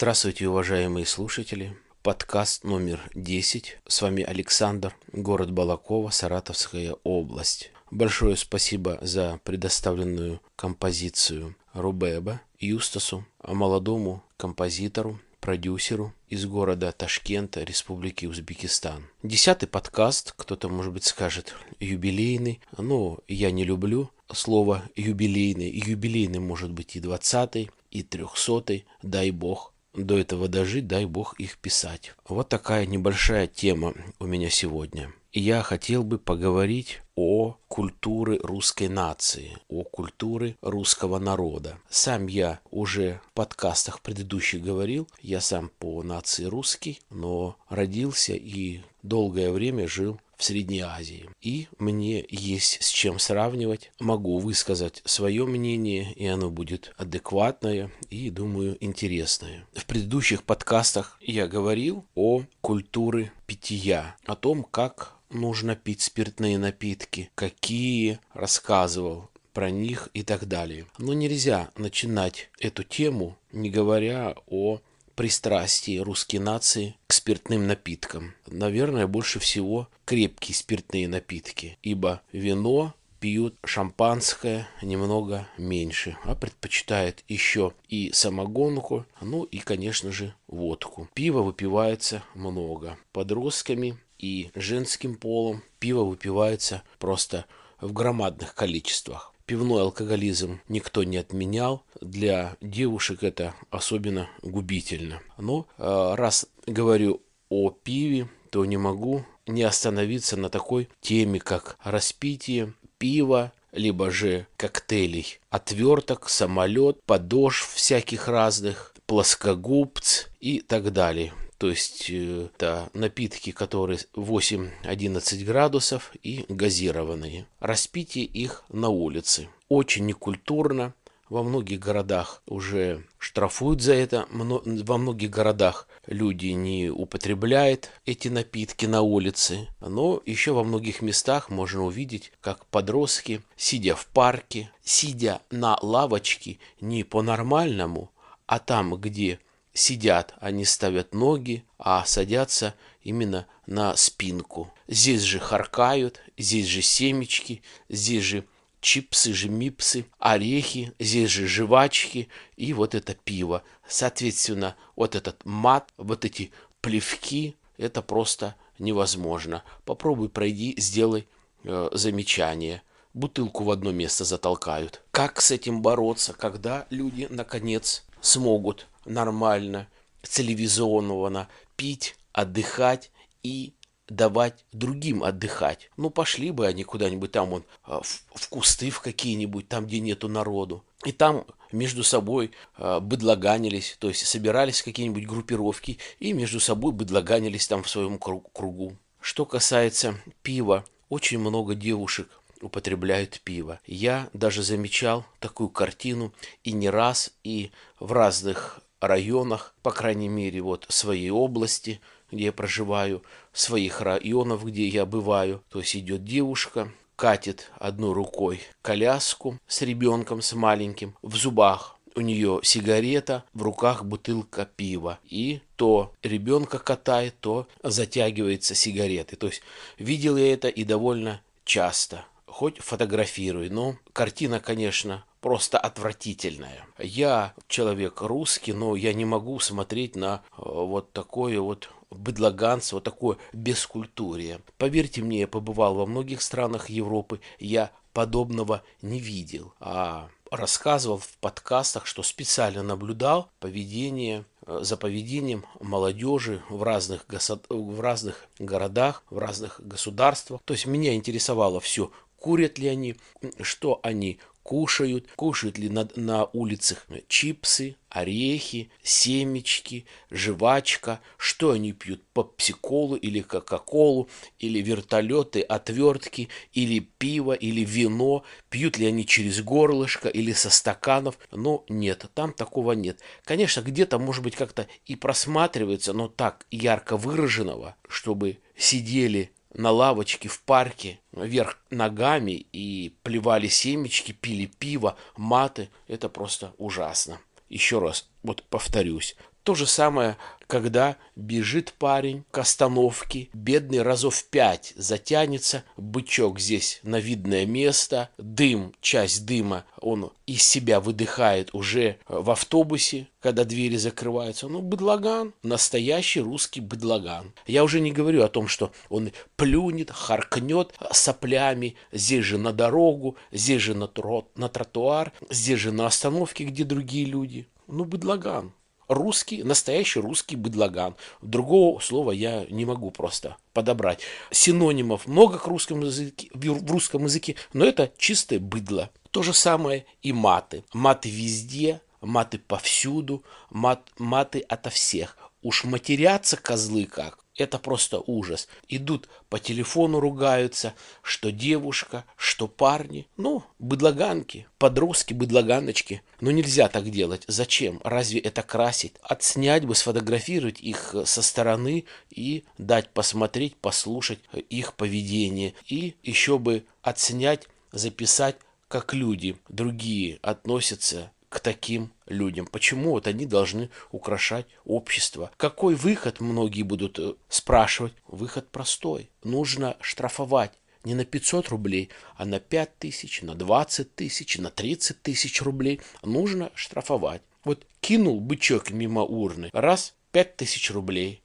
Здравствуйте, уважаемые слушатели. Подкаст номер 10. С вами Александр, город Балакова, Саратовская область. Большое спасибо за предоставленную композицию Рубеба Юстасу, молодому композитору, продюсеру из города Ташкента, Республики Узбекистан. Десятый подкаст, кто-то, может быть, скажет, юбилейный, но я не люблю слово юбилейный. Юбилейный может быть и двадцатый, и трехсотый, дай бог до этого дожить, дай бог их писать. Вот такая небольшая тема у меня сегодня. Я хотел бы поговорить о культуре русской нации, о культуре русского народа. Сам я уже в подкастах предыдущих говорил, я сам по нации русский, но родился и долгое время жил в Средней Азии. И мне есть с чем сравнивать. Могу высказать свое мнение, и оно будет адекватное и, думаю, интересное. В предыдущих подкастах я говорил о культуре питья, о том, как нужно пить спиртные напитки, какие рассказывал про них и так далее. Но нельзя начинать эту тему, не говоря о пристрастии русской нации к спиртным напиткам. Наверное, больше всего крепкие спиртные напитки, ибо вино пьют шампанское немного меньше, а предпочитают еще и самогонку, ну и, конечно же, водку. Пиво выпивается много. Подростками и женским полом пиво выпивается просто в громадных количествах пивной алкоголизм никто не отменял. Для девушек это особенно губительно. Но э, раз говорю о пиве, то не могу не остановиться на такой теме, как распитие пива, либо же коктейлей, отверток, самолет, подошв всяких разных, плоскогубц и так далее. То есть это напитки, которые 8-11 градусов и газированные. Распитие их на улице. Очень некультурно. Во многих городах уже штрафуют за это. Во многих городах люди не употребляют эти напитки на улице. Но еще во многих местах можно увидеть, как подростки, сидя в парке, сидя на лавочке не по-нормальному, а там, где сидят, они ставят ноги, а садятся именно на спинку. Здесь же харкают, здесь же семечки, здесь же чипсы же мипсы, орехи, здесь же жвачки и вот это пиво. Соответственно, вот этот мат, вот эти плевки, это просто невозможно. Попробуй пройди, сделай э, замечание. Бутылку в одно место затолкают. Как с этим бороться, когда люди наконец смогут нормально, цивилизованно пить, отдыхать и давать другим отдыхать. Ну, пошли бы они куда-нибудь там, вон, а, в, в кусты в какие-нибудь, там, где нету народу. И там между собой э, быдлаганились, то есть собирались какие-нибудь группировки и между собой быдлаганились там в своем кругу. Что касается пива, очень много девушек употребляют пиво. Я даже замечал такую картину и не раз, и в разных районах, по крайней мере, вот своей области, где я проживаю, своих районов, где я бываю. То есть идет девушка, катит одной рукой коляску с ребенком, с маленьким, в зубах у нее сигарета, в руках бутылка пива. И то ребенка катает, то затягивается сигаретой. То есть видел я это и довольно часто. Хоть фотографирую, но картина, конечно, просто отвратительная. Я человек русский, но я не могу смотреть на э, вот такое вот быдлаганство, вот такое бескультурие. Поверьте мне, я побывал во многих странах Европы, я подобного не видел. А рассказывал в подкастах, что специально наблюдал поведение э, за поведением молодежи в разных, в разных городах, в разных государствах. То есть меня интересовало все, курят ли они, что они кушают, кушают ли на, на улицах чипсы, орехи, семечки, жвачка, что они пьют, попсиколу или кока-колу, или вертолеты, отвертки, или пиво, или вино, пьют ли они через горлышко или со стаканов, но нет, там такого нет. Конечно, где-то, может быть, как-то и просматривается, но так ярко выраженного, чтобы сидели на лавочке в парке вверх ногами и плевали семечки, пили пиво, маты. Это просто ужасно. Еще раз, Вот повторюсь. То же самое, когда бежит парень к остановке, бедный разов пять затянется, бычок здесь на видное место, дым, часть дыма он из себя выдыхает уже в автобусе, когда двери закрываются. Ну, быдлаган, настоящий русский быдлаган. Я уже не говорю о том, что он плюнет, харкнет соплями, здесь же на дорогу, здесь же на, тро, на тротуар, здесь же на остановке, где другие люди. Ну, быдлаган русский, настоящий русский быдлаган. Другого слова я не могу просто подобрать. Синонимов много к русскому языке, в русском языке, но это чистое быдло. То же самое и маты. Маты везде, маты повсюду, мат, маты ото всех. Уж матерятся козлы как. Это просто ужас. Идут по телефону ругаются, что девушка, что парни. Ну, быдлаганки, подростки, быдлаганочки. Но нельзя так делать. Зачем? Разве это красит? Отснять бы, сфотографировать их со стороны и дать посмотреть, послушать их поведение. И еще бы отснять, записать, как люди другие относятся к таким людям? Почему вот они должны украшать общество? Какой выход, многие будут э, спрашивать? Выход простой. Нужно штрафовать не на 500 рублей, а на 5 тысяч, на 20 тысяч, на 30 тысяч рублей. Нужно штрафовать. Вот кинул бычок мимо урны, раз, 5 тысяч рублей.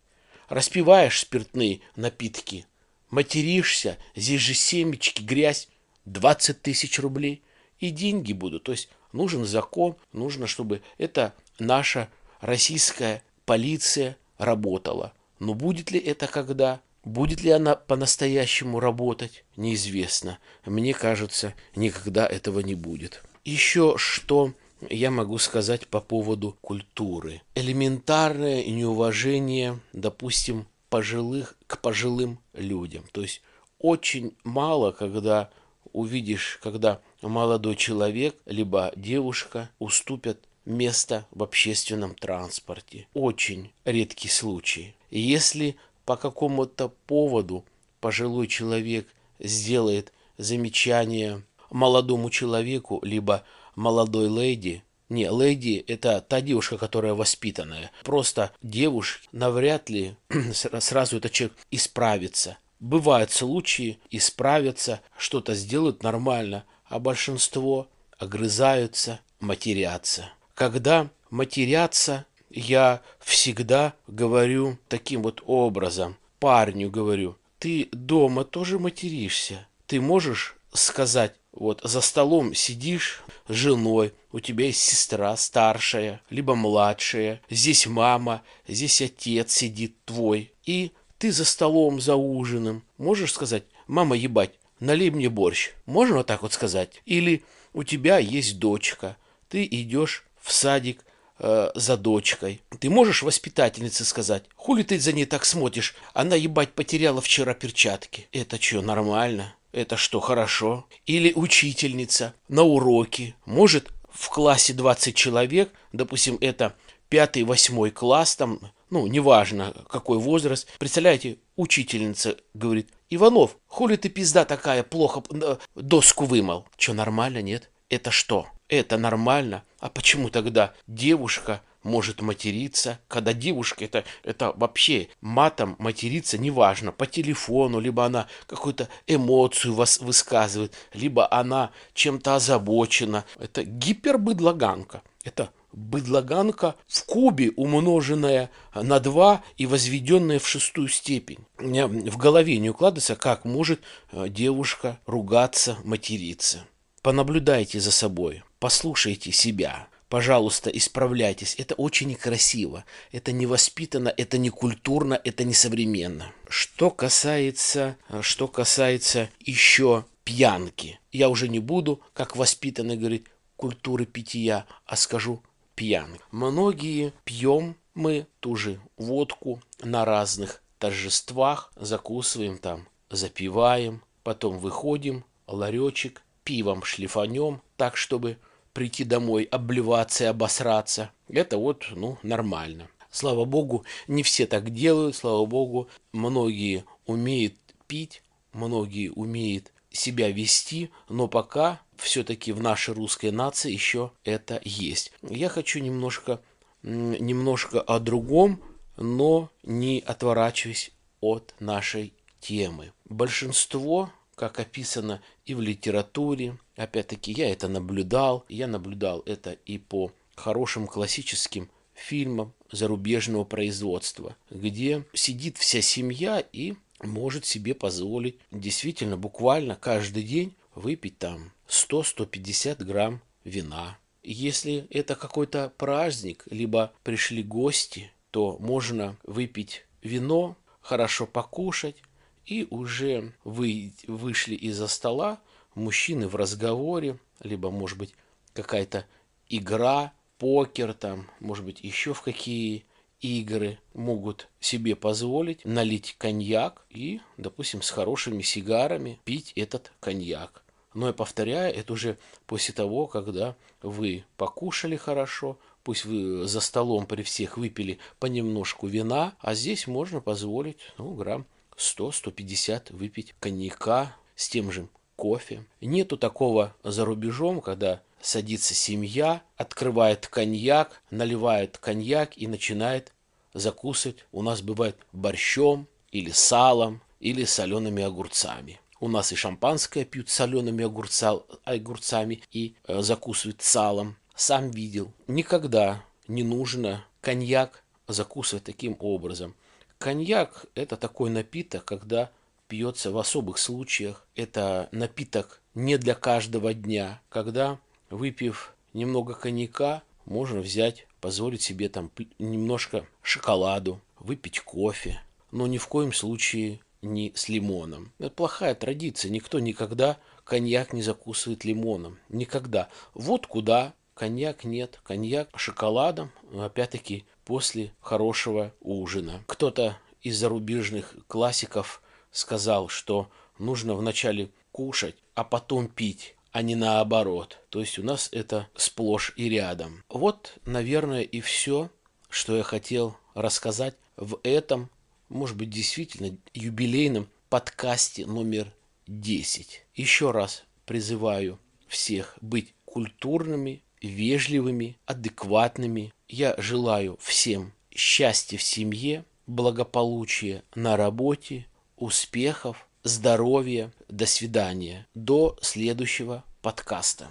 Распиваешь спиртные напитки, материшься, здесь же семечки, грязь, 20 тысяч рублей. И деньги будут. То есть нужен закон, нужно, чтобы эта наша российская полиция работала. Но будет ли это когда? Будет ли она по-настоящему работать, неизвестно. Мне кажется, никогда этого не будет. Еще что я могу сказать по поводу культуры. Элементарное неуважение, допустим, пожилых к пожилым людям. То есть очень мало, когда увидишь, когда молодой человек либо девушка уступят место в общественном транспорте. Очень редкий случай. Если по какому-то поводу пожилой человек сделает замечание молодому человеку, либо молодой леди, не, леди – это та девушка, которая воспитанная. Просто девушки навряд ли сразу этот человек исправится. Бывают случаи, исправятся, что-то сделают нормально, а большинство огрызаются, матерятся. Когда матерятся, я всегда говорю таким вот образом. Парню говорю, ты дома тоже материшься. Ты можешь сказать, вот за столом сидишь с женой, у тебя есть сестра старшая, либо младшая, здесь мама, здесь отец сидит твой, и ты за столом, за ужином можешь сказать, мама, ебать, налей мне борщ. Можно вот так вот сказать? Или у тебя есть дочка, ты идешь в садик э, за дочкой. Ты можешь воспитательнице сказать, хули ты за ней так смотришь? Она, ебать, потеряла вчера перчатки. Это что, нормально? Это что, хорошо? Или учительница на уроке может в классе 20 человек, допустим, это пятый, восьмой класс, там ну, неважно какой возраст. Представляете, учительница говорит, Иванов, хули ты пизда такая, плохо э, доску вымыл. Что, нормально, нет? Это что? Это нормально? А почему тогда девушка может материться, когда девушка это, это вообще матом материться неважно, по телефону, либо она какую-то эмоцию вас высказывает, либо она чем-то озабочена. Это гипербыдлаганка. Это быдлаганка в кубе, умноженная на 2 и возведенная в шестую степень. У меня в голове не укладывается, как может э, девушка ругаться, материться. Понаблюдайте за собой, послушайте себя. Пожалуйста, исправляйтесь. Это очень некрасиво, это невоспитанно, это не культурно, это не современно. Что касается, э, что касается еще пьянки, я уже не буду, как воспитанный говорит, культуры питья, а скажу пьяных. Многие пьем мы ту же водку на разных торжествах, закусываем там, запиваем, потом выходим, ларечек, пивом шлифанем, так, чтобы прийти домой, обливаться и обосраться. Это вот, ну, нормально. Слава богу, не все так делают, слава богу, многие умеют пить, многие умеют себя вести, но пока все-таки в нашей русской нации еще это есть. Я хочу немножко немножко о другом, но не отворачиваясь от нашей темы. Большинство, как описано и в литературе, опять-таки я это наблюдал, я наблюдал это и по хорошим классическим фильмам зарубежного производства, где сидит вся семья и может себе позволить действительно буквально каждый день выпить там 100-150 грамм вина. Если это какой-то праздник, либо пришли гости, то можно выпить вино, хорошо покушать, и уже вы вышли из-за стола, мужчины в разговоре, либо, может быть, какая-то игра, покер там, может быть, еще в какие игры могут себе позволить налить коньяк и, допустим, с хорошими сигарами пить этот коньяк. Но я повторяю, это уже после того, когда вы покушали хорошо, пусть вы за столом при всех выпили понемножку вина, а здесь можно позволить, ну, грамм 100-150 выпить коньяка с тем же кофе. Нету такого за рубежом, когда садится семья, открывает коньяк, наливает коньяк и начинает закусывать. У нас бывает борщом или салом или солеными огурцами. У нас и шампанское пьют солеными огурца, огурцами и э, закусывают салом. Сам видел. Никогда не нужно коньяк закусывать таким образом. Коньяк – это такой напиток, когда пьется в особых случаях. Это напиток не для каждого дня, когда, выпив немного коньяка, можно взять, позволить себе там немножко шоколаду, выпить кофе, но ни в коем случае не с лимоном. Это плохая традиция. Никто никогда коньяк не закусывает лимоном. Никогда. Вот куда коньяк нет. Коньяк шоколадом, опять-таки, после хорошего ужина. Кто-то из зарубежных классиков сказал, что нужно вначале кушать, а потом пить, а не наоборот. То есть у нас это сплошь и рядом. Вот, наверное, и все, что я хотел рассказать в этом, может быть, действительно юбилейном подкасте номер 10. Еще раз призываю всех быть культурными, вежливыми, адекватными. Я желаю всем счастья в семье, благополучия на работе, успехов, здоровья. До свидания. До следующего подкаста.